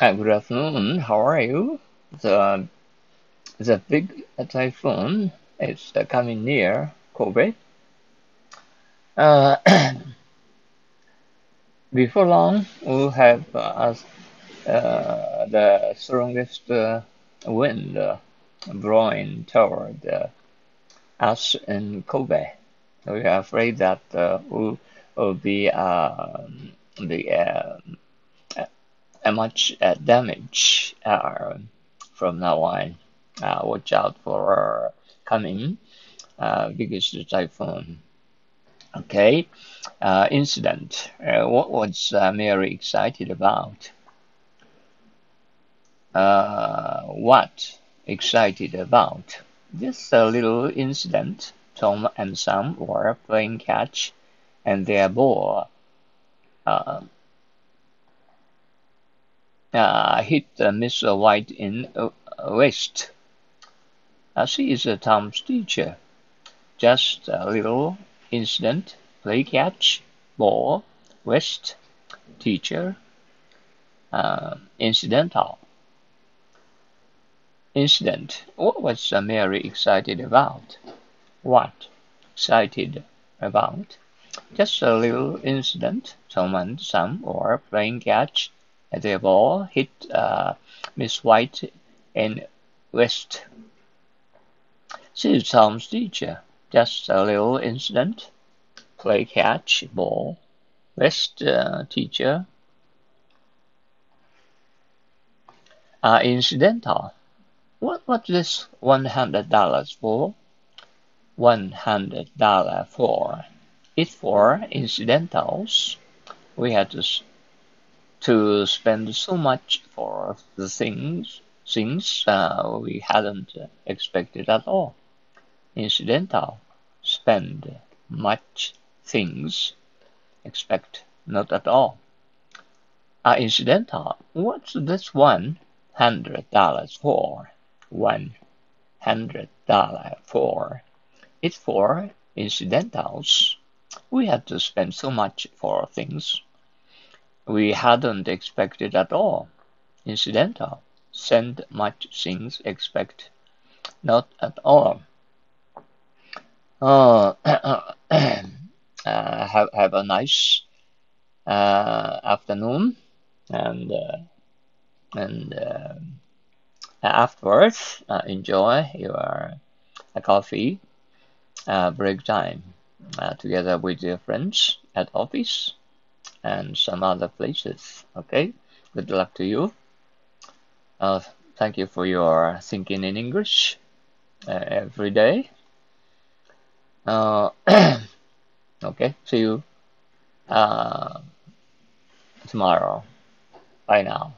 Hi, good afternoon. How are you? The the big typhoon is coming near Kobe. Uh, before long, we'll have uh, uh, the strongest uh, wind uh, blowing toward uh, us in Kobe. We are afraid that we'll, will be um, the uh, much uh, damage uh, from now on. Uh, watch out for coming biggest typhoon. Okay, incident. what was Mary excited about? what excited about? A little incident. Tom and Sam were playing catch, and their ball uh, uh, hit uh, Miss White in uh, waist. Uh, she is Tom's teacher. Just a little incident. Play catch, ball, waist, teacher, uh, incidental. Incident. What was Mary excited about? What? Excited about? Just a little incident. Someone, some, or playing catch, the ball hit uh, Miss White and West. She is Tom's teacher. Just a little incident. Play catch, ball, West uh, teacher. Uh, incidental. What what this one hundred dollars for? One hundred dollar for. It's for incidentals. We had to to spend so much for the things things uh, we hadn't expected at all. Incidental, spend much things, expect not at all. Uh, incidental, what's this one hundred dollars for? One hundred dollar for? It's for incidentals. We had to spend so much for things we hadn't expected at all. Incidental. Send much things expect not at all. Uh, uh, have have a nice uh, afternoon and uh, and uh, afterwards uh, enjoy your coffee break time together with your friends at office and some other places. Okay, good luck to you. Uh, thank you for your thinking in English uh, every day. Uh, okay, see you uh, tomorrow. Bye now.